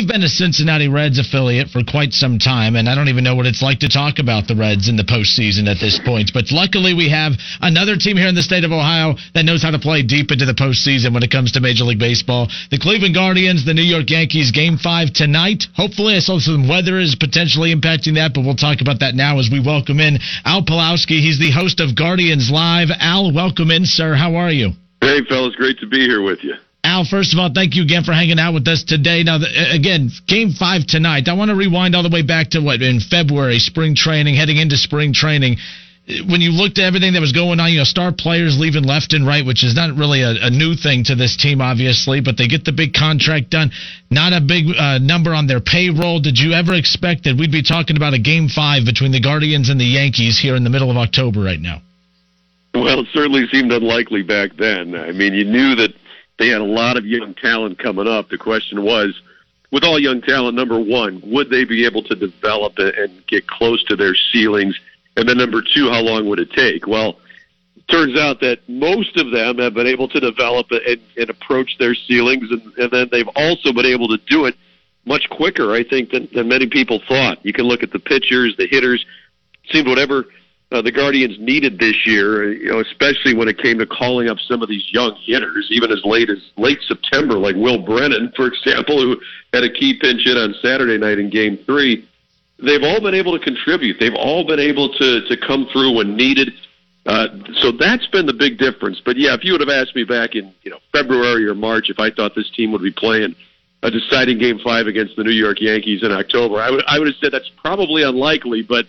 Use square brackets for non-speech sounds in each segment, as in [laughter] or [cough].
We've been a Cincinnati Reds affiliate for quite some time, and I don't even know what it's like to talk about the Reds in the postseason at this point. But luckily, we have another team here in the state of Ohio that knows how to play deep into the postseason when it comes to Major League Baseball. The Cleveland Guardians, the New York Yankees, game five tonight. Hopefully, I saw some weather is potentially impacting that, but we'll talk about that now as we welcome in Al Pawlowski. He's the host of Guardians Live. Al, welcome in, sir. How are you? Hey, fellas, great to be here with you. Al, first of all, thank you again for hanging out with us today. Now, again, game five tonight. I want to rewind all the way back to what, in February, spring training, heading into spring training. When you looked at everything that was going on, you know, star players leaving left and right, which is not really a, a new thing to this team, obviously, but they get the big contract done. Not a big uh, number on their payroll. Did you ever expect that we'd be talking about a game five between the Guardians and the Yankees here in the middle of October right now? Well, it certainly seemed unlikely back then. I mean, you knew that they had a lot of young talent coming up. The question was, with all young talent, number one, would they be able to develop and get close to their ceilings? And then number two, how long would it take? Well, turns out that most of them have been able to develop and, and approach their ceilings, and, and then they've also been able to do it much quicker, I think, than, than many people thought. You can look at the pitchers, the hitters. Seemed whatever uh, the Guardians needed this year, you know, especially when it came to calling up some of these young hitters, even as late as late September, like Will Brennan, for example, who had a key pinch hit on Saturday night in Game Three. They've all been able to contribute. They've all been able to to come through when needed. Uh, so that's been the big difference. But yeah, if you would have asked me back in you know February or March if I thought this team would be playing a deciding Game Five against the New York Yankees in October, I would I would have said that's probably unlikely, but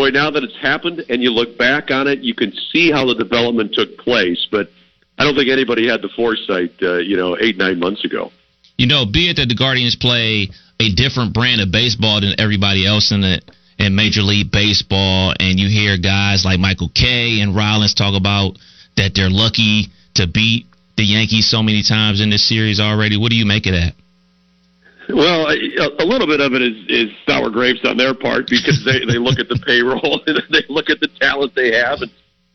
boy, now that it's happened and you look back on it, you can see how the development took place. But I don't think anybody had the foresight, uh, you know, eight nine months ago. You know, be it that the Guardians play a different brand of baseball than everybody else in it in Major League Baseball, and you hear guys like Michael Kay and Rollins talk about that they're lucky to beat the Yankees so many times in this series already. What do you make of that? Well, a, a little bit of it is, is sour grapes on their part because they, they look at the payroll and [laughs] they look at the talent they have and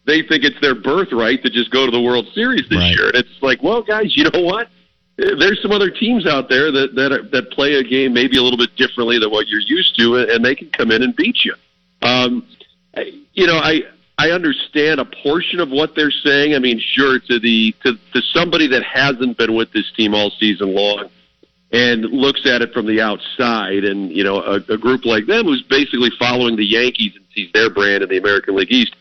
they think it's their birthright to just go to the World Series this right. year. And it's like, well, guys, you know what? There's some other teams out there that that are, that play a game maybe a little bit differently than what you're used to, and they can come in and beat you. Um, you know, I I understand a portion of what they're saying. I mean, sure, to the to, to somebody that hasn't been with this team all season long and looks at it from the outside, and you know, a, a group like them who's basically following the Yankees and sees their brand in the American League East,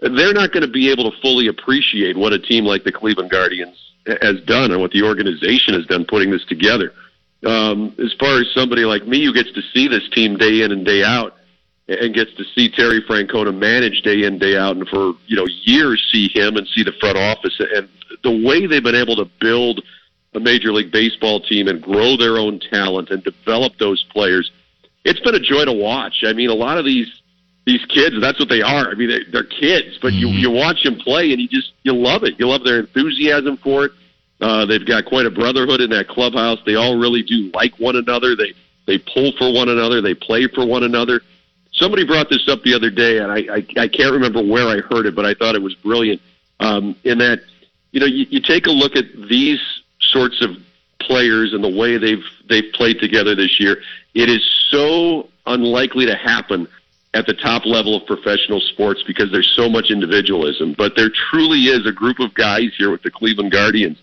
they're not going to be able to fully appreciate what a team like the Cleveland Guardians has done and what the organization has done putting this together. Um, as far as somebody like me who gets to see this team day in and day out, and gets to see Terry Francona manage day in day out, and for you know years see him and see the front office and the way they've been able to build a Major League Baseball team and grow their own talent and develop those players. It's been a joy to watch. I mean, a lot of these these kids, that's what they are. I mean, they, they're kids, but mm-hmm. you you watch them play and you just you love it. You love their enthusiasm for it. Uh, they've got quite a brotherhood in that clubhouse. They all really do like one another. They they pull for one another. They play for one another. Somebody brought this up the other day, and I I, I can't remember where I heard it, but I thought it was brilliant. Um, in that, you know, you, you take a look at these sorts of players and the way they've they've played together this year, it is so unlikely to happen at the top level of professional sports because there's so much individualism. But there truly is a group of guys here with the Cleveland Guardians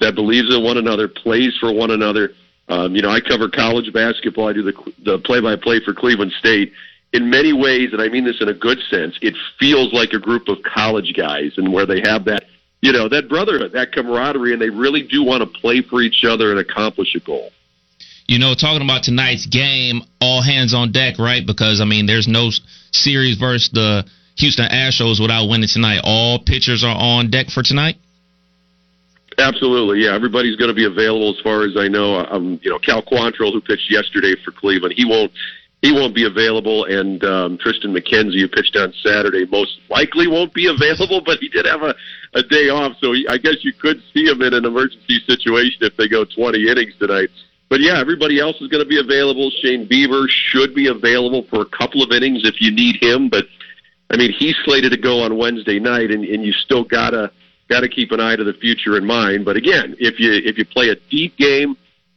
that believes in one another, plays for one another. Um, you know, I cover college basketball. I do the the play-by-play for Cleveland State. In many ways, and I mean this in a good sense, it feels like a group of college guys, and where they have that you know, that brotherhood, that camaraderie, and they really do want to play for each other and accomplish a goal. You know, talking about tonight's game, all hands on deck, right? Because I mean, there's no series versus the Houston Astros without winning tonight. All pitchers are on deck for tonight. Absolutely, yeah. Everybody's going to be available as far as I know. Um, you know, Cal Quantrill, who pitched yesterday for Cleveland, he won't he won't be available, and um, Triston McKenzie, who pitched on Saturday, most likely won't be available. But he did have a a day off, so he, I guess you could see him in an emergency situation if they go 20 innings tonight. But yeah, everybody else is going to be available. Shane Bieber should be available for a couple of innings if you need him, but I mean he's slated to go on Wednesday night, and, and you still gotta got to keep an eye to the future in mind. But again, if you if you play a deep game,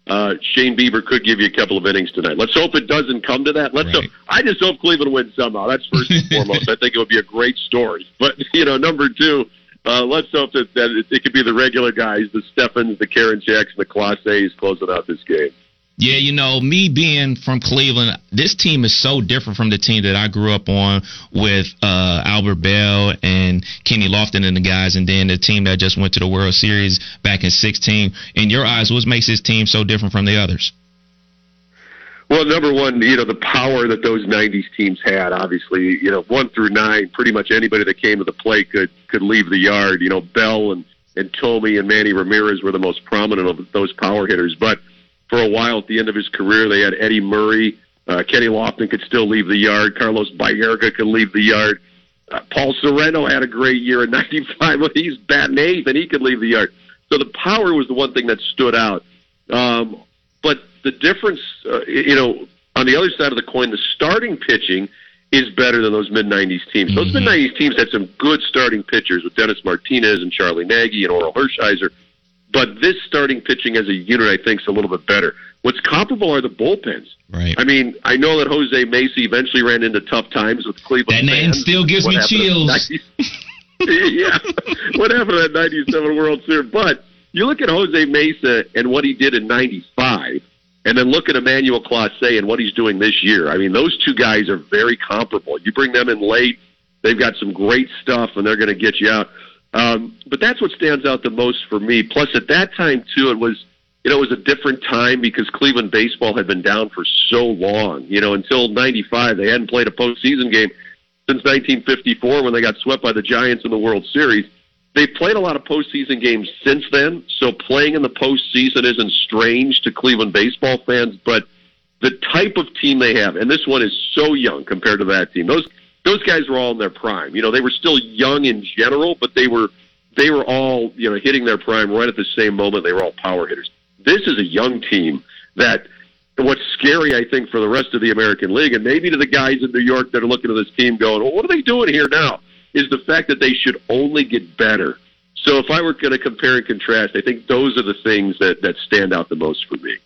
uh, Shane Bieber could give you a couple of innings tonight. Let's hope it doesn't come to that. Let's right. hope. I just hope Cleveland wins somehow. That's first and [laughs] foremost. I think it would be a great story. But [laughs] you know, number two, uh, let's hope that, that it, it could be the regular guys, the Stephans, the Karinchaks, the Clases closing out this game. Yeah, you know, me being from Cleveland, this team is so different from the team that I grew up on with uh, Albert Belle and Kenny Lofton and the guys, and then the team that just went to the World Series back in 16. In your eyes, what makes this team so different from the others? Well, number one, you know, the power that those 90s teams had, obviously, you know, one through nine, pretty much anybody that came to the plate could, could leave the yard. You know, Belle and, and Thome and Manny Ramirez were the most prominent of those power hitters. But for a while at the end of his career. They had Eddie Murray. Uh, Kenny Lofton could still leave the yard. Carlos Baerga could leave the yard. Uh, Paul Sorrento had a great year in [laughs] '95. Well, he's batting eighth, and he could leave the yard. So the power was the one thing that stood out. Um, but the difference, uh, you know, on the other side of the coin, the starting pitching is better than those mid '90s teams. Mm-hmm. Those mid '90s teams had some good starting pitchers with Dennis Martinez and Charlie Nagy and Orel Hershiser. But this starting pitching as a unit, I think, is a little bit better. What's comparable are the bullpens. Right. I mean, I know that Jose Mesa eventually ran into tough times with Cleveland. That name still gives me chills. [laughs] yeah. [laughs] what happened to that 97 World Series? But you look at Jose Mesa and what he did in 95, and then look at Emmanuel Clase and what he's doing this year. I mean, those two guys are very comparable. You bring them in late, they've got some great stuff, and they're going to get you out. Um, but that's what stands out the most for me. Plus, at that time too, it was you know it was a different time because Cleveland baseball had been down for so long. You know, until '95, they hadn't played a postseason game since 1954 when they got swept by the Giants in the World Series. They've played a lot of postseason games since then, so playing in the postseason isn't strange to Cleveland baseball fans. But the type of team they have, and this one is so young compared to that team. Those those guys were all in their prime. You know, they were still young in general, but they were they were all you know hitting their prime right at the same moment. They were all power hitters. This is a young team that. What's scary, I think, for the rest of the American League, and maybe to the guys in New York that are looking at this team going, well, what are they doing here now? Is the fact that they should only get better. So if I were going to compare and contrast, I think those are the things that, that stand out the most for me.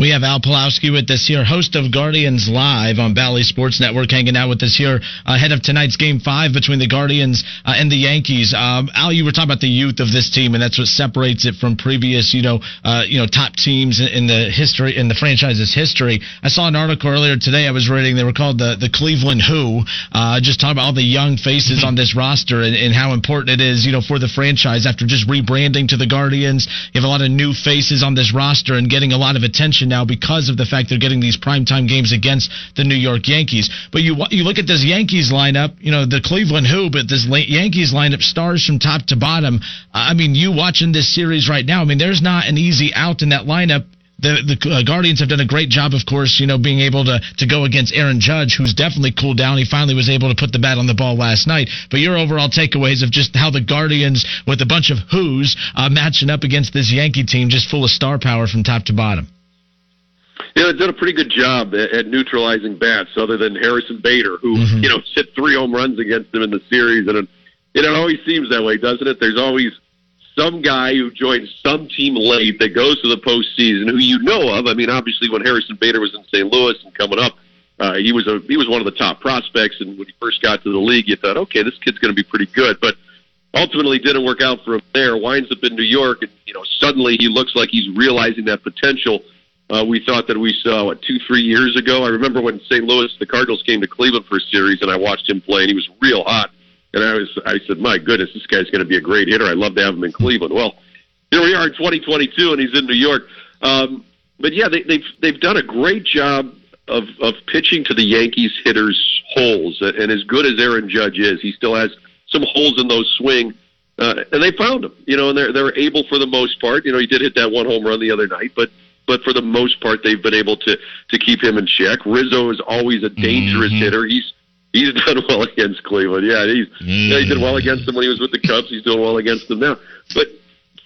We have Al Pawlowski with us here, host of Guardians Live on Bally Sports Network, hanging out with us here ahead of tonight's Game Five between the Guardians uh, and the Yankees. Um, Al, you were talking about the youth of this team, and that's what separates it from previous, you know, uh, you know, top teams in the history in the franchise's history. I saw an article earlier today. I was reading. They were called the the Cleveland Who. Uh, just talking about all the young faces on this roster and, and how important it is, you know, for the franchise after just rebranding to the Guardians. You have a lot of new faces on this roster and getting a lot of attention now because of the fact they're getting these primetime games against the New York Yankees. But you you look at this Yankees lineup, you know, the Cleveland Who, but this Yankees lineup stars from top to bottom. I mean, you watching this series right now, I mean, there's not an easy out in that lineup the the uh, Guardians have done a great job, of course, you know, being able to to go against Aaron Judge, who's definitely cooled down. He finally was able to put the bat on the ball last night. But your overall takeaways of just how the Guardians, with a bunch of who's, uh, matching up against this Yankee team, just full of star power from top to bottom. Yeah, they've done a pretty good job at, at neutralizing bats, other than Harrison Bader, who mm-hmm. you know hit three home runs against them in the series, and it, it always seems that way, doesn't it? There's always some guy who joins some team late that goes to the postseason who you know of. I mean, obviously, when Harrison Bader was in St. Louis and coming up, uh, he was a he was one of the top prospects, and when he first got to the league, you thought, okay, this kid's going to be pretty good, but ultimately didn't work out for him there. Winds up in New York, and you know, suddenly he looks like he's realizing that potential uh, we thought that we saw what two, three years ago. I remember when St. Louis, the Cardinals came to Cleveland for a series, and I watched him play, and he was real hot. And I was, I said, my goodness, this guy's going to be a great hitter. I'd love to have him in Cleveland. Well, here we are in 2022, and he's in New York. Um, but yeah, they, they've they've done a great job of of pitching to the Yankees hitters' holes. And as good as Aaron Judge is, he still has some holes in those swing uh, and they found him. You know, and they're they're able for the most part. You know, he did hit that one home run the other night, but but for the most part, they've been able to to keep him in check. Rizzo is always a dangerous Mhm. hitter. He's he's [laughs] done well against Cleveland. Yeah, he's yeah, he did well against them when he was with the Cubs. He's doing well against them now. But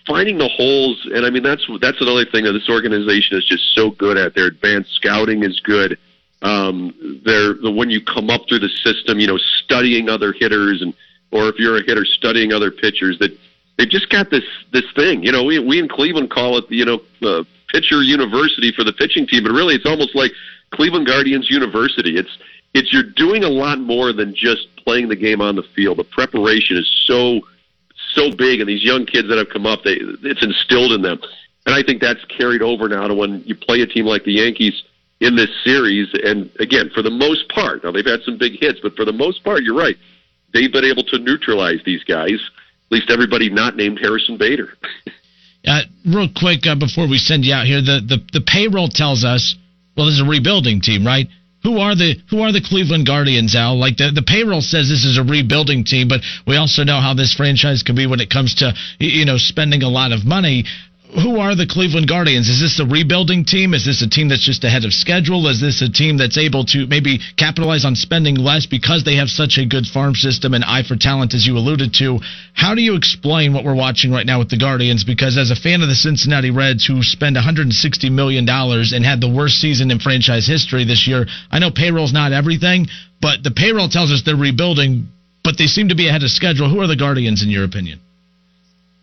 finding the holes, and I mean that's that's another thing that this organization is just so good at. Their advanced scouting is good. Um, they're the when you come up through the system, you know, studying other hitters, and or if you're a hitter, studying other pitchers. That they've just got this this thing. You know, we we in Cleveland call it you know uh, pitcher university for the pitching team, but really it's almost like Cleveland Guardians University. It's it's you're doing a lot more than just playing the game on the field. The preparation is so so big, and these young kids that have come up, they it's instilled in them, and I think that's carried over now to when you play a team like the Yankees in this series. And again, for the most part, now they've had some big hits, but for the most part, you're right. They've been able to neutralize these guys. At least everybody not named Harrison Bader. [laughs] Uh, real quick uh, before we send you out here, the, the the payroll tells us, well, this is a rebuilding team, right? Who are the who are the Cleveland Guardians, Al? Like the the payroll says this is a rebuilding team, but we also know how this franchise can be when it comes to you know spending a lot of money. Who are the Cleveland Guardians? Is this a rebuilding team? Is this a team that's just ahead of schedule? Is this a team that's able to maybe capitalize on spending less because they have such a good farm system and eye for talent, as you alluded to? How do you explain what we're watching right now with the Guardians? Because as a fan of the Cincinnati Reds, who spend 160 million dollars and had the worst season in franchise history this year, I know payroll's not everything, but the payroll tells us they're rebuilding, but they seem to be ahead of schedule. Who are the Guardians in your opinion?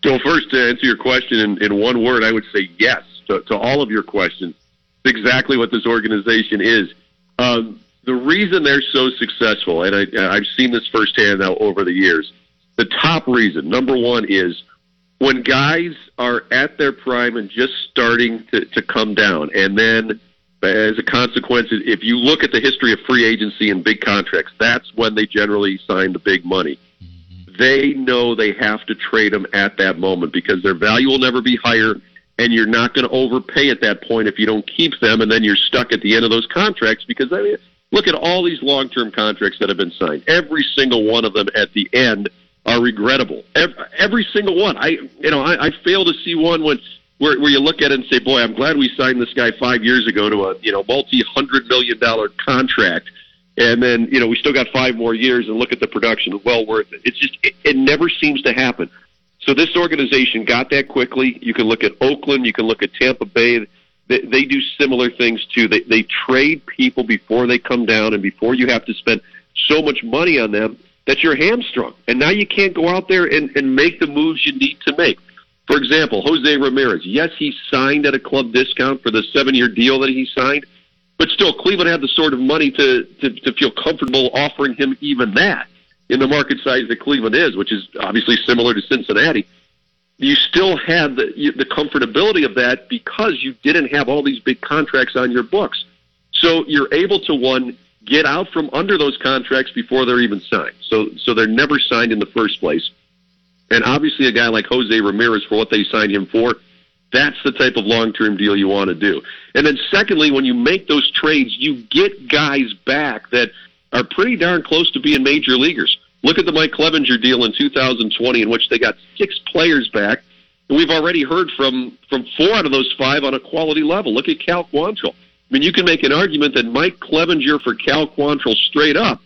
So first, to answer your question in, in one word, I would say yes to, to all of your questions. It's exactly what this organization is. Um, the reason they're so successful, and I, I've seen this firsthand now over the years, the top reason, number one, is when guys are at their prime and just starting to, to come down, and then as a consequence, if you look at the history of free agency and big contracts, that's when they generally sign the big money they know they have to trade them at that moment because their value will never be higher and you're not going to overpay at that point if you don't keep them and then you're stuck at the end of those contracts because I mean, look at all these long-term contracts that have been signed. Every single one of them at the end are regrettable. Every, every single one. I you know i, I fail to see one when where, where you look at it and say boy i'm glad we signed this guy five years ago to a you know multi-hundred million dollar contract and then you know we still got five more years and look at the production well worth it. It's just it, it never seems to happen. So this organization got that quickly. You can look at oakland. You can look at tampa bay. They, they do similar things too. They, they trade people before they come down and before you have to spend so much money on them that you're hamstrung. And now you can't go out there and, and make the moves you need to make. For example jose ramirez. Yes he signed at a club discount for the seven year deal that he signed but still, Cleveland had the sort of money to, to, to feel comfortable offering him even that in the market size that Cleveland is, which is obviously similar to Cincinnati. You still had the, the comfortability of that because you didn't have all these big contracts on your books. So you're able to, one, get out from under those contracts before they're even signed. So, so they're never signed in the first place. And obviously, a guy like Jose Ramirez, for what they signed him for, that's the type of long term deal you want to do. And then, secondly, when you make those trades, you get guys back that are pretty darn close to being major leaguers. Look at the Mike Clevinger deal in 2020, in which they got six players back. And we've already heard from, from four out of those five on a quality level. Look at Cal Quantrill. I mean, you can make an argument that Mike Clevinger for Cal Quantrill straight up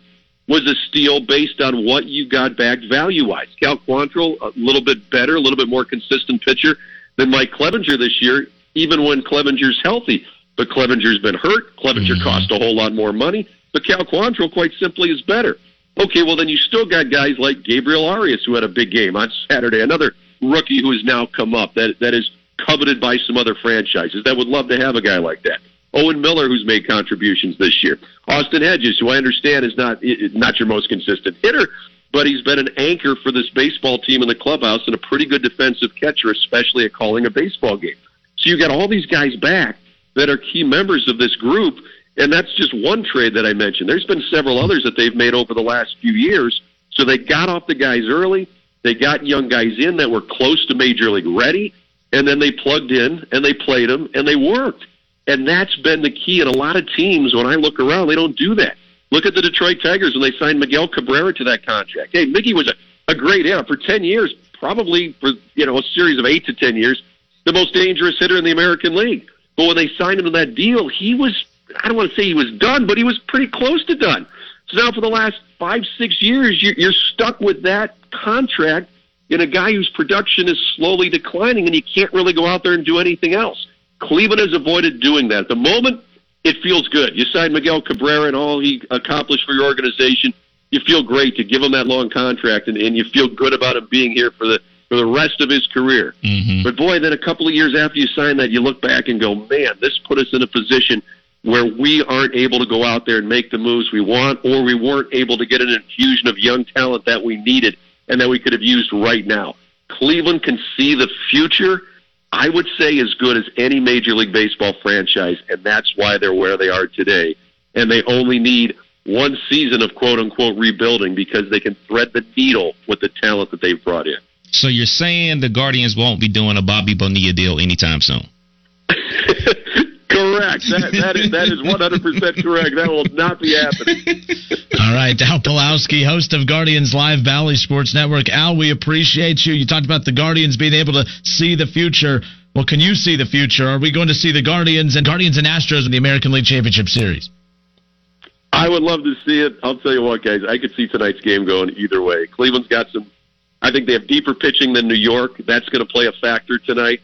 was a steal based on what you got back value wise. Cal Quantrill, a little bit better, a little bit more consistent pitcher than Mike Clevinger this year, even when Clevinger's healthy. But Clevinger's been hurt. Clevinger mm-hmm. cost a whole lot more money. But Cal Quantrill, quite simply, is better. Okay, well, then you still got guys like Gabriel Arias, who had a big game on Saturday, another rookie who has now come up that, that is coveted by some other franchises that would love to have a guy like that. Owen Miller, who's made contributions this year. Austin Hedges, who I understand is not not your most consistent hitter, but he's been an anchor for this baseball team in the clubhouse and a pretty good defensive catcher, especially at calling a baseball game. So you got all these guys back that are key members of this group, and that's just one trade that I mentioned. There's been several others that they've made over the last few years. So they got off the guys early. They got young guys in that were close to major league ready, and then they plugged in and they played them and they worked. And that's been the key. And a lot of teams, when I look around, they don't do that. Look at the Detroit Tigers when they signed Miguel Cabrera to that contract. Hey, Mickey was a, a great hitter for 10 years, probably for you know a series of eight to ten years, the most dangerous hitter in the American League. But when they signed him to that deal, he was I don't want to say he was done, but he was pretty close to done. So now for the last five, six years, you're, you're stuck with that contract in a guy whose production is slowly declining, and you can't really go out there and do anything else. Cleveland has avoided doing that. At the moment, it feels good. You signed Miguel Cabrera and all he accomplished for your organization. You feel great to give him that long contract, and, and you feel good about him being here for the for the rest of his career. Mm-hmm. But boy, then a couple of years after you sign that, you look back and go, man, this put us in a position where we aren't able to go out there and make the moves we want, or we weren't able to get an infusion of young talent that we needed and that we could have used right now. Cleveland can see the future. I would say as good as any Major League Baseball franchise, and that's why they're where they are today. And they only need one season of quote unquote rebuilding because they can thread the needle with the talent that they've brought in. So you're saying the Guardians won't be doing a Bobby Bonilla deal anytime soon? [laughs] correct. That, that is that is 100% correct. That will not be happening. [laughs] All right, Al Pawlowski, host of Guardians Live Bally Sports Network. Al, we appreciate you. You talked about the Guardians being able to see the future. Well, can you see the future? Are we going to see the Guardians and Guardians and Astros in the American League Championship Series? I would love to see it. I'll tell you what, guys. I could see tonight's game going either way. Cleveland's got some. I think they have deeper pitching than New York. That's going to play a factor tonight.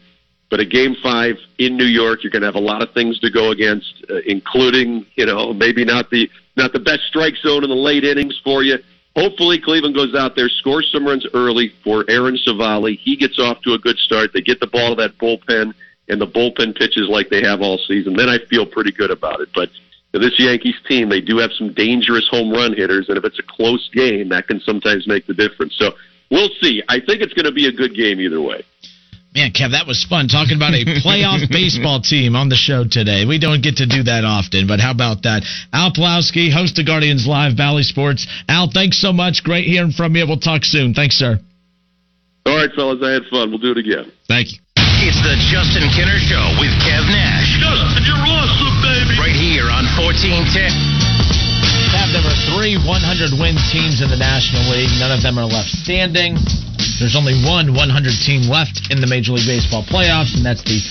But a game five in New York, you're going to have a lot of things to go against, uh, including you know maybe not the not the best strike zone in the late innings for you. Hopefully, Cleveland goes out there, scores some runs early for Aaron Civale. He gets off to a good start. They get the ball to that bullpen, and the bullpen pitches like they have all season. Then I feel pretty good about it. But this Yankees team, they do have some dangerous home run hitters, and if it's a close game, that can sometimes make the difference. So we'll see. I think it's going to be a good game either way. Man, Kev, that was fun talking about a playoff [laughs] baseball team on the show today. We don't get to do that often, but how about that? Al Pawlowski, host of Guardians Live Bally Sports. Al, thanks so much. Great hearing from you. We'll talk soon. Thanks, sir. All right, fellas, I had fun. We'll do it again. Thank you. It's the Justin Kinner Show with Kev Nash. Justin, you're awesome, baby. Right here on 1410. There are three 100 win teams in the National League. None of them are left standing. There's only one 100 team left in the Major League Baseball playoffs, and that's the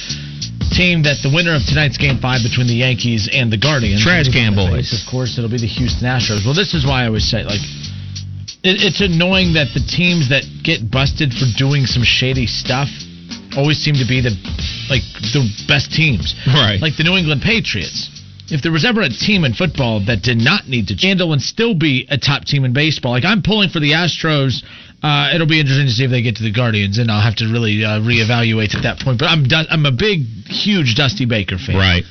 team that the winner of tonight's Game Five between the Yankees and the Guardians. Trash can boys. Of course, it'll be the Houston Astros. Well, this is why I always say like. It, it's annoying that the teams that get busted for doing some shady stuff always seem to be the like the best teams. Right. Like the New England Patriots. If there was ever a team in football that did not need to handle and still be a top team in baseball, like I'm pulling for the Astros. Uh, it'll be interesting to see if they get to the Guardians, and I'll have to really uh, reevaluate at that point. But I'm I'm a big, huge Dusty Baker fan. Right.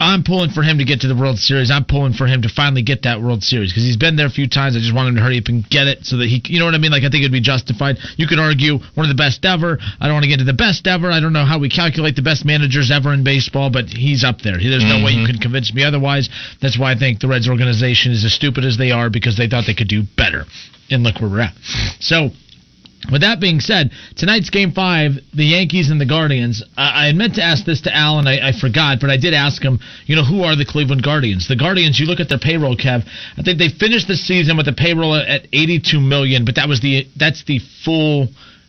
I'm pulling for him to get to the World Series. I'm pulling for him to finally get that World Series because he's been there a few times. I just want him to hurry up and get it so that he, you know what I mean? Like I think it'd be justified. You could argue one of the best ever. I don't want to get to the best ever. I don't know how we calculate the best managers ever in baseball, but he's up there. There's no way you mm-hmm. can convince me otherwise. That's why I think the Reds organization is as stupid as they are because they thought they could do better. And look where we're at. So with that being said, tonight's game five, the Yankees and the Guardians. I, I meant to ask this to Al, and I, I forgot, but I did ask him. You know, who are the Cleveland Guardians? The Guardians. You look at their payroll, Kev. I think they finished the season with a payroll at 82 million, but that was the that's the full,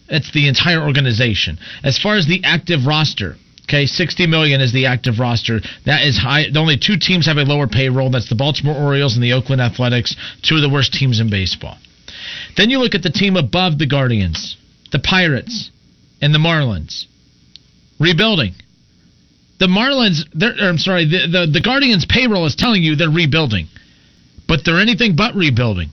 that's the entire organization. As far as the active roster. Okay, 60 million is the active roster. That is high. Only two teams have a lower payroll. That's the Baltimore Orioles and the Oakland Athletics, two of the worst teams in baseball. Then you look at the team above the Guardians, the Pirates, and the Marlins. Rebuilding. The Marlins, I'm sorry, the, the, the Guardians' payroll is telling you they're rebuilding, but they're anything but rebuilding.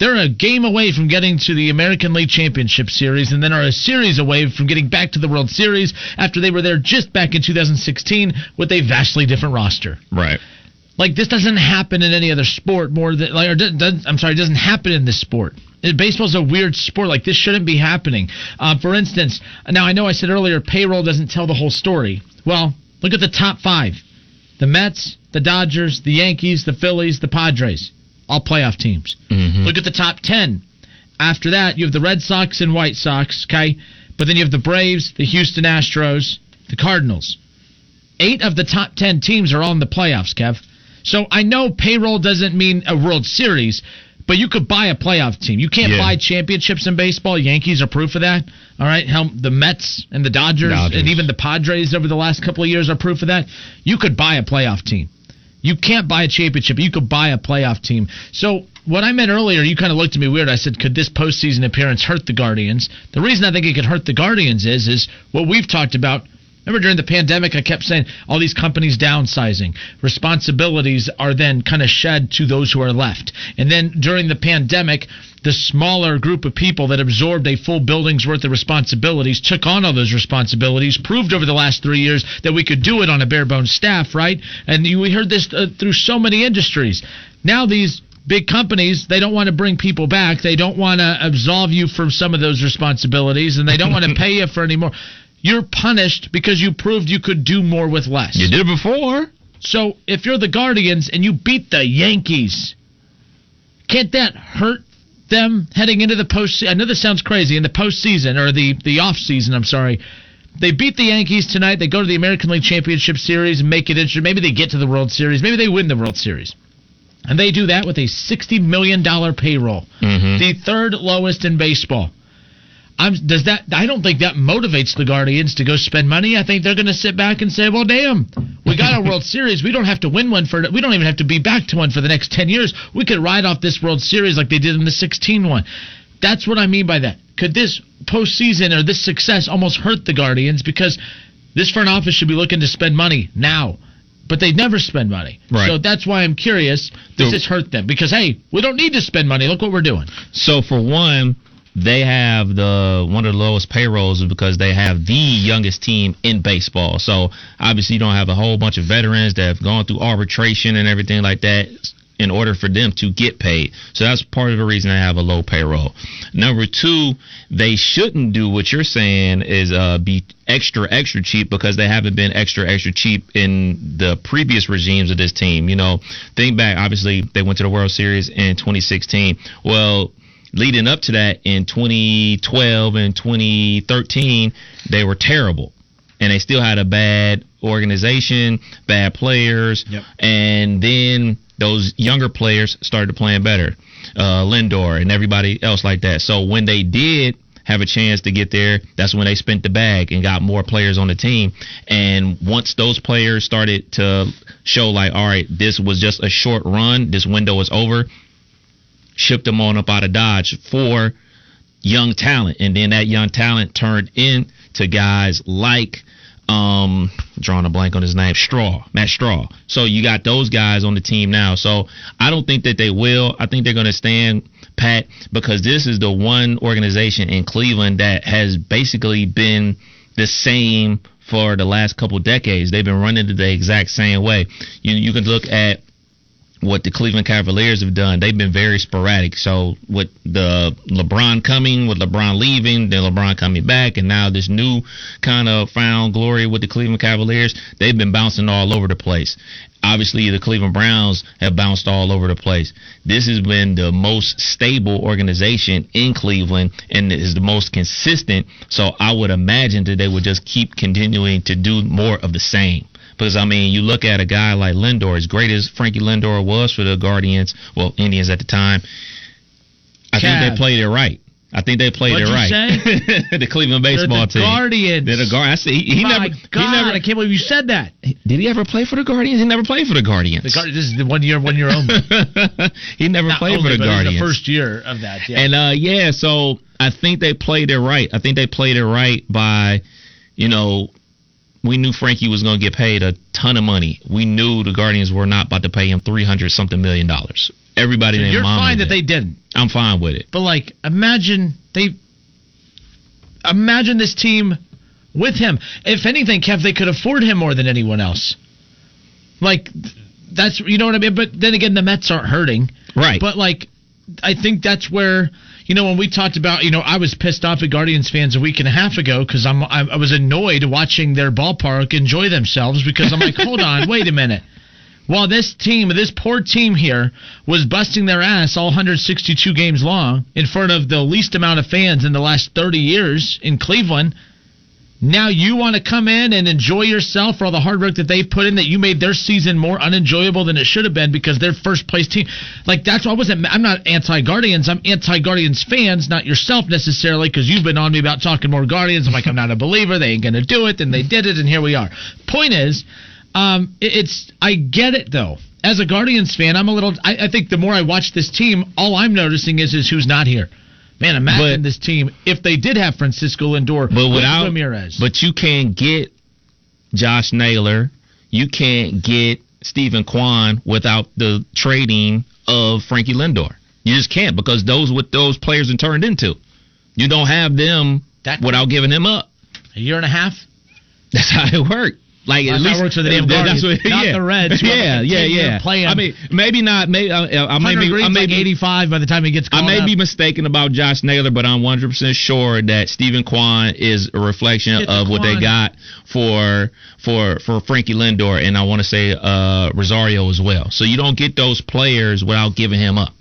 They're a game away from getting to the American League Championship Series and then are a series away from getting back to the World Series after they were there just back in 2016 with a vastly different roster. Right. Like this doesn't happen in any other sport more than like or I'm sorry, it doesn't happen in this sport. Baseball's a weird sport. Like this shouldn't be happening. Uh, for instance, now I know I said earlier payroll doesn't tell the whole story. Well, look at the top five: the Mets, the Dodgers, the Yankees, the Phillies, the Padres, all playoff teams. Look at the top ten. After that, you have the Red Sox and White Sox. Okay, but then you have the Braves, the Houston Astros, the Cardinals. Eight of the top ten teams are all in the playoffs, Kev. So I know payroll doesn't mean a World Series, But you could buy a playoff team. You can't Yeah. buy championships in baseball. Yankees are proof of that. All right, how the Mets and the Dodgers, Dodgers. and even the Padres over the last couple of years are proof of that. You could buy a playoff team. You can't buy a championship. You could buy a playoff team. So what I meant earlier, you kind of looked at me weird. I said, could this postseason appearance hurt the Guardians? The reason I think it could hurt the Guardians is is what we've talked about. Remember during the pandemic, I kept saying all these companies downsizing. Responsibilities are then kind of shed to those who are left. And then during the pandemic, the smaller group of people that absorbed a full building's worth of responsibilities took on all those responsibilities, proved over the last three years that we could do it on a bare bones staff, right? And we heard this uh, through so many industries. Now these big companies they don't want to bring people back they don't want to absolve you from some of those responsibilities and they don't want to [laughs] pay you for any more you're punished because you proved you could do more with less You did it before. so if you're the guardians and you beat the yankees can't that hurt them heading into the post i know this sounds crazy in the postseason or the the off season i'm sorry they beat the Yankees tonight. They go to the American League Championship Series and make it interesting. Maybe they get to the World Series. Maybe they win the World Series. And they do that with a $60 million payroll, mm-hmm. the third lowest in baseball. I'm, does that? I don't think that motivates the Guardians to go spend money. I think they're going to sit back and say, "Well, damn, we got a World [laughs] Series. We don't have to win one for. We don't even have to be back to one for the next ten years. We could ride off this World Series like they did in the 16 one." That's what I mean by that. Could this postseason or this success almost hurt the Guardians because this front office should be looking to spend money now, but they never spend money. Right. So that's why I'm curious. Does The- this hurt them? Because hey, we don't need to spend money. Look what we're doing. So for one, they have the one of the lowest payrolls because they have the youngest team in baseball. So obviously you don't have a whole bunch of veterans that have gone through arbitration and everything like that in order for them to get paid. So that's part of the reason they have a low payroll. Number two, they shouldn't do what you're saying is uh, be extra extra cheap because they haven't been extra extra cheap in the previous regimes of this team. You know, think back. Obviously, they went to the World Series in 2016. Well, leading up to that in 2012 and 2013, they were terrible. And they still had a bad organization, bad players, Yep. and then those younger players started to playing better, uh, Lindor and everybody else like that. So when they did have a chance to get there, that's when they spent the bag and got more players on the team. And once those players started to show like, all right, this was just a short run, this window is over, shipped them on up out of Dodge for young talent, and then that young talent turned into guys like um drawing a blank on his name straw matt straw. So you got those guys on the team now. So i don't think that they will. I think they're going to stand pat because this is the one organization in cleveland that has basically been the same for the last couple decades. They've been running the exact same way. You you can look at what the Cleveland Cavaliers have done. They've been very sporadic. So with the LeBron coming, with LeBron leaving, then LeBron coming back, and now this new kind of found glory with the Cleveland Cavaliers, they've been bouncing all over the place. Obviously, the Cleveland Browns have bounced all over the place. This has been the most stable organization in Cleveland and is the most consistent. So I would imagine that they would just keep continuing to do more of the same. Because I mean, you look at a guy like Lindor, as great as Frankie Lindor was for the Guardians, well, Indians at the time. I think they played it right. I think they played What'd it you right. [laughs] the Cleveland baseball the team. Guardians. They're the Guardians. He, he My never. God, he never. I can't believe you said that. Did he ever play for the Guardians? He never played for the Guardians. The Guardians. This is the one year, one year only. [laughs] he never Not played only, for the Guardians. The first year of that. Yeah. And uh, yeah, so I think they played it right. I think they played it right by, you know, we knew Frankie was going to get paid a ton of money. We knew the Guardians were not about to pay him three hundred something million dollars. Everybody, their You're fine that did. they didn't. I'm fine with it. But like, imagine they, imagine this team with him. If anything, Kev, they could afford him more than anyone else. Like, that's you know what I mean. But then again, the Mets aren't hurting. Right. But like, I think that's where you know when we talked about you know I was pissed off at Guardians fans a week and a half ago because I'm I, was annoyed watching their ballpark enjoy themselves because I'm like, hold on, wait a minute. While this team, this poor team here, was busting their ass all 162 games long in front of the least amount of fans in the last 30 years in Cleveland, Now you want to come in and enjoy yourself for all the hard work that they've put in that you made their season more unenjoyable than it should have been because they're first place team. Like that's why I wasn't. I'm not anti Guardians. I'm anti Guardians fans, not yourself necessarily, because you've been on me about talking more Guardians. I'm like I'm not a believer. They ain't gonna do it, and they did it, and here we are. Point is, um, it- it's I get it though. As a Guardians fan, I'm a little. I, I think the more I watch this team, all I'm noticing is is who's not here. Man, imagine But- this team if they did have Francisco Lindor But without Ramirez. But you can't get Josh Naylor. You can't get Steven Kwan without the trading of Frankie Lindor. You just can't because those what those players are turned into. You don't have them That- without giving them up. a year and a half. That's how it worked. Like at least works for the damn that's Guardians, what- not yeah. the Reds. [laughs] Yeah, yeah, yeah. Playing. I mean, maybe not. Maybe I, I may be. I may like be 85 by the time he gets I may up. be mistaken about Josh Naylor, but I'm 100% sure that Steven Kwan is a reflection Get the of what they got for for for Frankie Lindor, and I want to say uh, Rosario as well. So you don't get those players without giving him up.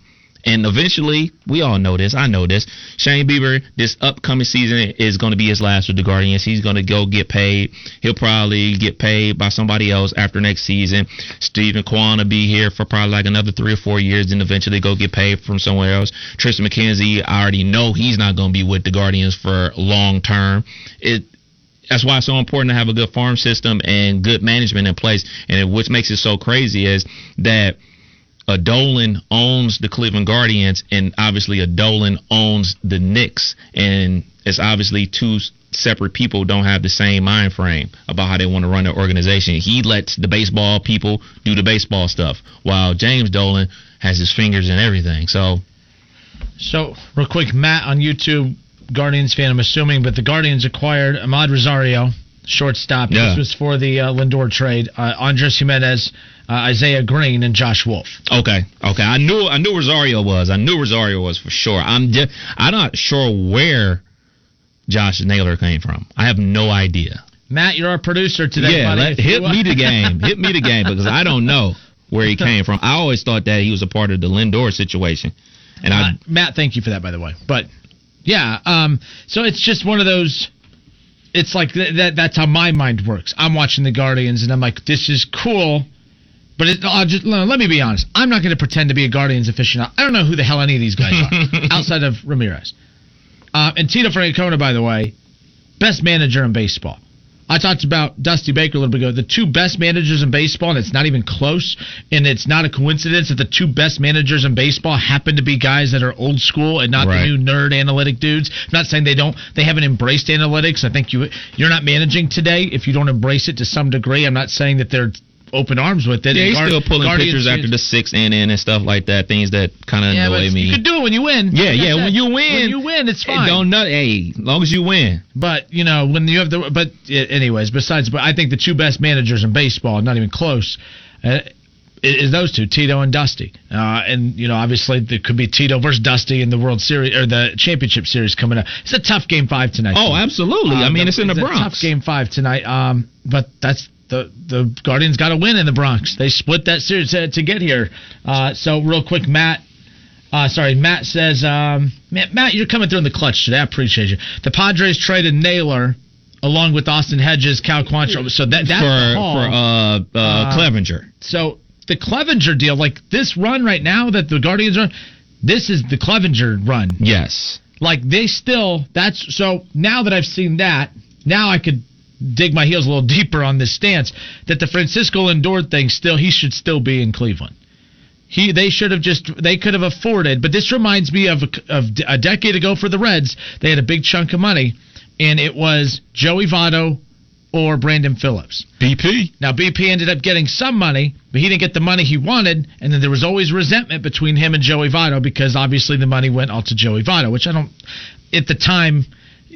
And eventually, we all know this. I know this. Shane Bieber, this upcoming season is going to be his last with the Guardians. He's going to go get paid. He'll probably get paid by somebody else after next season. Steven Kwan will be here for probably like another three or four years, and eventually go get paid from somewhere else. Triston McKenzie, I already know he's not going to be with the Guardians for long term. It that's why it's so important to have a good farm system and good management in place. And it, what makes it so crazy is that Dolan owns the Cleveland Guardians, and obviously a Dolan owns the Knicks, and it's obviously two separate people don't have the same mind frame about how they want to run their organization. He lets the baseball people do the baseball stuff, while James Dolan has his fingers in everything. So So, real quick, Matt on YouTube, Guardians fan, I'm assuming, but the Guardians acquired Amed Rosario, shortstop. Yeah. This was for the uh, Lindor trade. Uh, Andres Gimenez, uh, Isaiah Greene, and Josh Wolf. Okay, okay. I knew I knew Rosario was. I knew Rosario was for sure. I'm just I'm not sure where Josh Naylor came from. I have no idea. Matt, you're our producer today. yeah, buddy. let, hit me the game. hit me the game because I don't know where he came from. I always thought that he was a part of the Lindor situation, and I Uh, Matt, thank you for that, by the way. But yeah, um, so it's just one of those. It's like th- that. That's how my mind works. I'm watching the Guardians, and I'm like, this is cool. But it, I'll just let me be honest. I'm not going to pretend to be a Guardians aficionado. I don't know who the hell any of these guys are [laughs] outside of Ramirez. Uh, and Tito Francona, by the way, best manager in baseball. I talked about Dusty Baker a little bit ago. The two best managers in baseball, and it's not even close. And it's not a coincidence that the two best managers in baseball happen to be guys that are old school and not Right. the new nerd analytic dudes. I'm not saying they don't. They haven't embraced analytics. I think you you're not managing today if you don't embrace it to some degree. I'm not saying that they're open arms with it. yeah, he's Guard- still pulling Guardians pictures after fans- the sixth inning and stuff like that. Things that kind of Yeah, annoy me. you can do it when you win. Yeah, Like yeah, when you win, when you win, it's Hey, fine. don't know. Hey, long as you win. But you know when you have the but uh, anyways, besides, but I think the two best managers in baseball, not even close, uh, is those two, Tito and Dusty. Uh, and you know, obviously, there could be Tito versus Dusty in the World Series or the Championship Series coming up. It's a tough game five tonight. Oh, absolutely. I Um, mean, it's in the a Bronx. tough game five tonight. Um, but that's the the Guardians got to win in the Bronx. They split that series to, to get here. Uh, so real quick, Matt. Uh, sorry, Matt says, um, Matt, Matt, you're coming through in the clutch today. I appreciate you. The Padres traded Naylor along with Austin Hedges, Cal Quantrill. So that that's for haul. for uh, uh, Uh, Clevinger. So the Clevinger deal, like this run right now that the Guardians are, this is the Clevinger run. Yes. Like they still that's so now that I've seen that, now I could dig my heels a little [laughs] deeper on this stance that the Francisco Lindor thing still he should still be in Cleveland. He they should have just they could have afforded, but this reminds me of a, of a decade ago for the Reds. They had a big chunk of money, and it was Joey Votto or Brandon Phillips. BP. Now BP ended up getting some money, but he didn't get the money he wanted, and then there was always resentment between him and Joey Votto because obviously the money went all to Joey Votto, which I don't. At the time,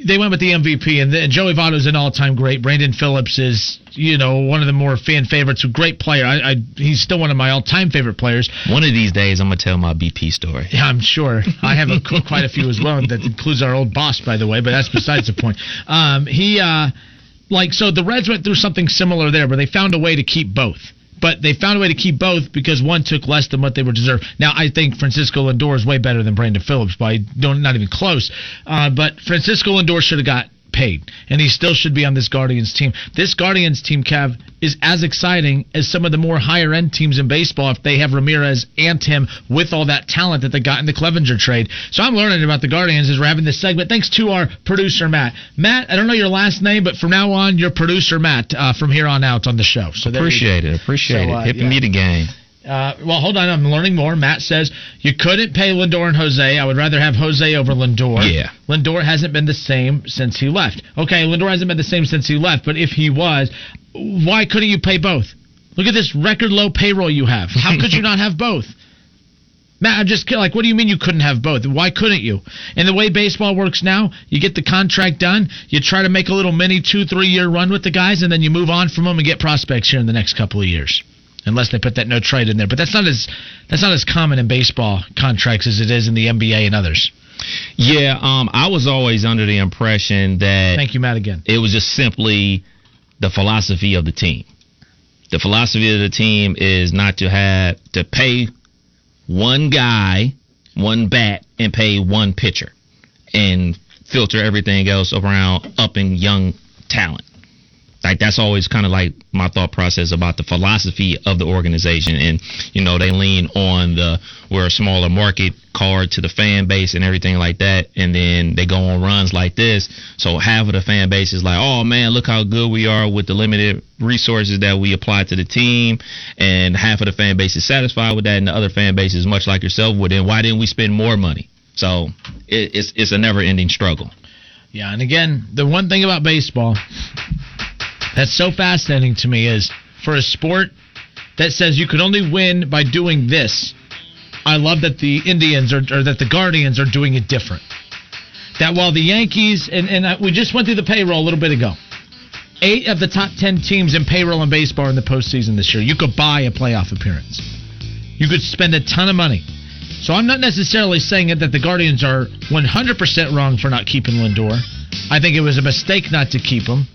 they went with the MVP, and, and Joey Votto's an all-time great. Brandon Phillips is, you know, one of the more fan favorites, a great player. I, I he's still one of my all-time favorite players. One of these days, I'm gonna tell my BP story. Yeah, I'm sure. I have a, [laughs] quite a few as well. That includes our old boss, by the way, but that's besides the point. Um, he, uh, like, so the Reds went through something similar there, where they found a way to keep both. But they found a way to keep both because one took less than what they were deserved. Now I think Francisco Lindor is way better than Brandon Phillips by not even close. Uh, but Francisco Lindor should have got paid, and he still should be on this Guardians team. This Guardians team, Kev, is as exciting as some of the more higher end teams in baseball if they have Ramirez and him with all that talent that they got in the Clevinger trade. So I'm learning about the Guardians as we're having this segment. Thanks to our producer Matt. Matt, I don't know your last name, but from now on, you're producer Matt uh, from here on out on the show. So there you go. Appreciate it. Appreciate So, uh, it. Hipping yeah. me the game. Uh, well, hold on. I'm learning more. Matt says you couldn't pay Lindor and Jose. I would rather have Jose over Lindor. Yeah. Lindor hasn't been the same since he left. Okay, Lindor hasn't been the same since he left, but if he was, why couldn't you pay both? Look at this record low payroll you have. How could you [laughs] not have both? Matt, I'm just like, what do you mean you couldn't have both? Why couldn't you? And the way baseball works now, you get the contract done, you try to make a little mini two, three year run with the guys, and then you move on from them and get prospects here in the next couple of years unless they put that no trade in there. But that's not as that's not as common in baseball contracts as it is in the NBA and others. Yeah, um, I was always under the impression that Thank you, Matt, again. it was just simply the philosophy of the team. The philosophy of the team is not to have to pay one guy, one bat, and pay one pitcher, and filter everything else around up and young talent. Like that's always kind of like my thought process about the philosophy of the organization, and you know they lean on the we're a smaller market card to the fan base and everything like that, and then they go on runs like this. So half of the fan base is like, oh man, look how good we are with the limited resources that we apply to the team, and half of the fan base is satisfied with that, and the other fan base is much like yourself. Well, then why didn't we spend more money? So it, it's it's a never ending struggle. Yeah, and again, the one thing about baseball that's so fascinating to me is for a sport that says you could only win by doing this. I love that the Indians are, or that the Guardians are doing it different. That while the Yankees and and I, we just went through the payroll a little bit ago. Eight of the top ten teams in payroll in baseball in the postseason this year. You could buy a playoff appearance. You could spend a ton of money. So I'm not necessarily saying that the Guardians are 100% wrong for not keeping Lindor. I think it was a mistake not to keep him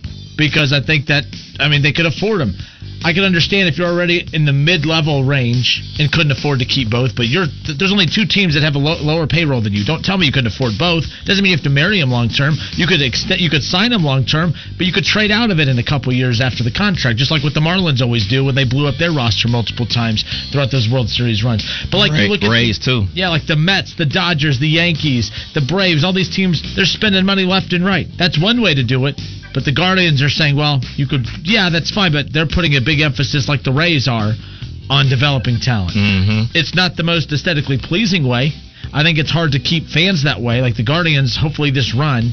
because I think that I mean they could afford him. I can understand if you're already in the mid-level range and couldn't afford to keep both, but you're there's only two teams that have a lo- lower payroll than you. Don't tell me you couldn't afford both. Doesn't mean you have to marry him long term. You could extend, you could sign him long term, but you could trade out of it in a couple years after the contract, just like what the Marlins always do when they blew up their roster multiple times throughout those World Series runs. But like you look at the Rays too. yeah, like the Mets, the Dodgers, the Yankees, the Braves, all these teams, they're spending money left and right. That's one way to do it. But the Guardians are saying, well, you could, yeah, that's fine, but they're putting a big emphasis, like the Rays are, on developing talent. Mm-hmm. It's not the most aesthetically pleasing way. I think it's hard to keep fans that way. Like the Guardians, hopefully this run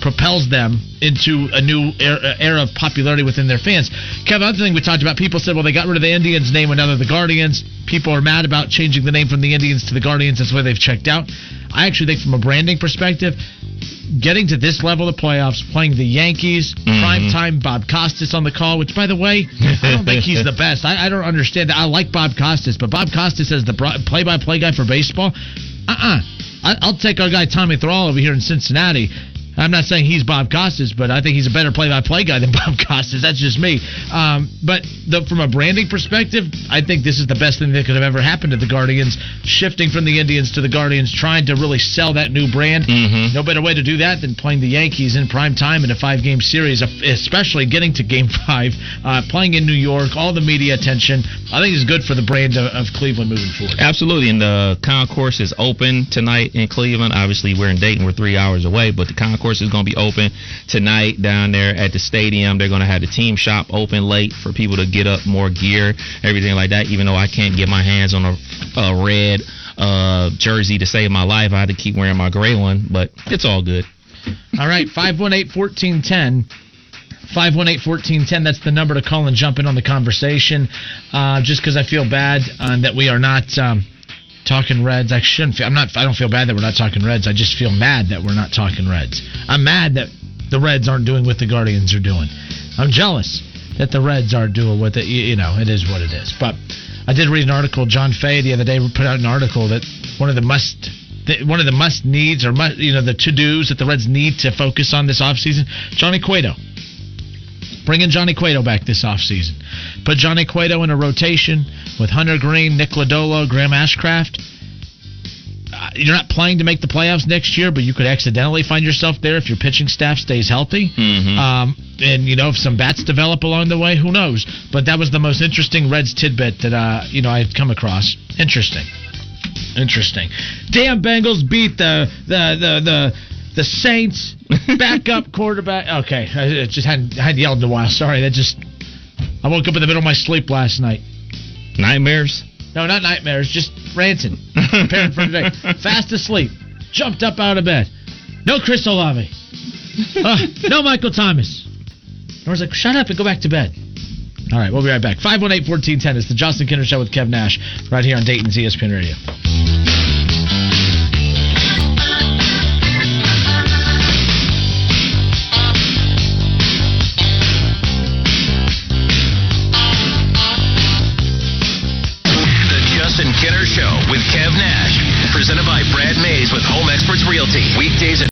propels them into a new era, era of popularity within their fans. Kevin, other thing we talked about, people said, well, they got rid of the Indians name and now they're the Guardians. People are mad about changing the name from the Indians to the Guardians. That's why they've checked out. I actually think from a branding perspective, getting to this level of playoffs, playing the Yankees, prime time, Bob Costas on the call, which, by the way, I don't think he's the [laughs] best. I, I don't understand that. I like Bob Costas, but Bob Costas as the play by play guy for baseball, uh uh-uh. uh. I'll take our guy Tommy Thrall over here in Cincinnati. I'm not saying he's Bob Costas, but I think he's a better play-by-play guy than [laughs] Bob Costas. That's just me. Um, but the, from a branding perspective, I think this is the best thing that could have ever happened to the Guardians. Shifting from the Indians to the Guardians, trying to really sell that new brand. Mhm. No better way to do that than playing the Yankees in prime time in a five-game series, especially getting to Game Five, uh, playing in New York, all the media attention. I think is good for the brand of, of Cleveland moving forward. Absolutely, and the concourse is open tonight in Cleveland. Obviously, we're in Dayton; we're three hours away, but the concourse is going to be open tonight down there at the stadium. They're going to have the team shop open late for people to get up more gear, everything like that. Even though I can't get my hands on a, a red uh, jersey to save my life, I had to keep wearing my gray one, but it's all good. All right, 518 1410. 518 1410. That's the number to call and jump in on the conversation. Uh, just because I feel bad uh, that we are not um, talking Reds. I shouldn't feel. I'm not. I don't feel bad that we're not talking Reds. I just feel mad that we're not talking Reds. I'm mad that the Reds aren't doing what the Guardians are doing. I'm jealous that the Reds aren't doing what the. You know, it is what it is. But I did read an article. John Fay the other day put out an article that one of the must. One of the must needs, or must, you know, the to dos that the Reds need to focus on this offseason, Johnny Cueto. Bringing Johnny Cueto back this offseason. Put Johnny Cueto in a rotation with Hunter Greene, Nick Lodolo, Graham Ashcraft. Uh, you're not playing to make the playoffs next year, but you could accidentally find yourself there if your pitching staff stays healthy. Mhm. Um, and you know if some bats develop along the way, who knows? But that was the most interesting Reds tidbit that uh, you know I've come across. Interesting, interesting. Damn, Bengals beat the the the the. The Saints backup [laughs] quarterback. Okay, I just hadn't, hadn't yelled in a while. Sorry, that just I woke up in the middle of my sleep last night. Nightmares. No, not nightmares, just ranting. Preparing for the day. [laughs] Fast asleep. Jumped up out of bed. No Chris Olave. Uh, no Michael Thomas. I was like, shut up and go back to bed. All right, we'll be right back. 518 1410 is the Justin Kinder Show with Kev Nash right here on Dayton's ESPN Radio. Realty. Weekdays at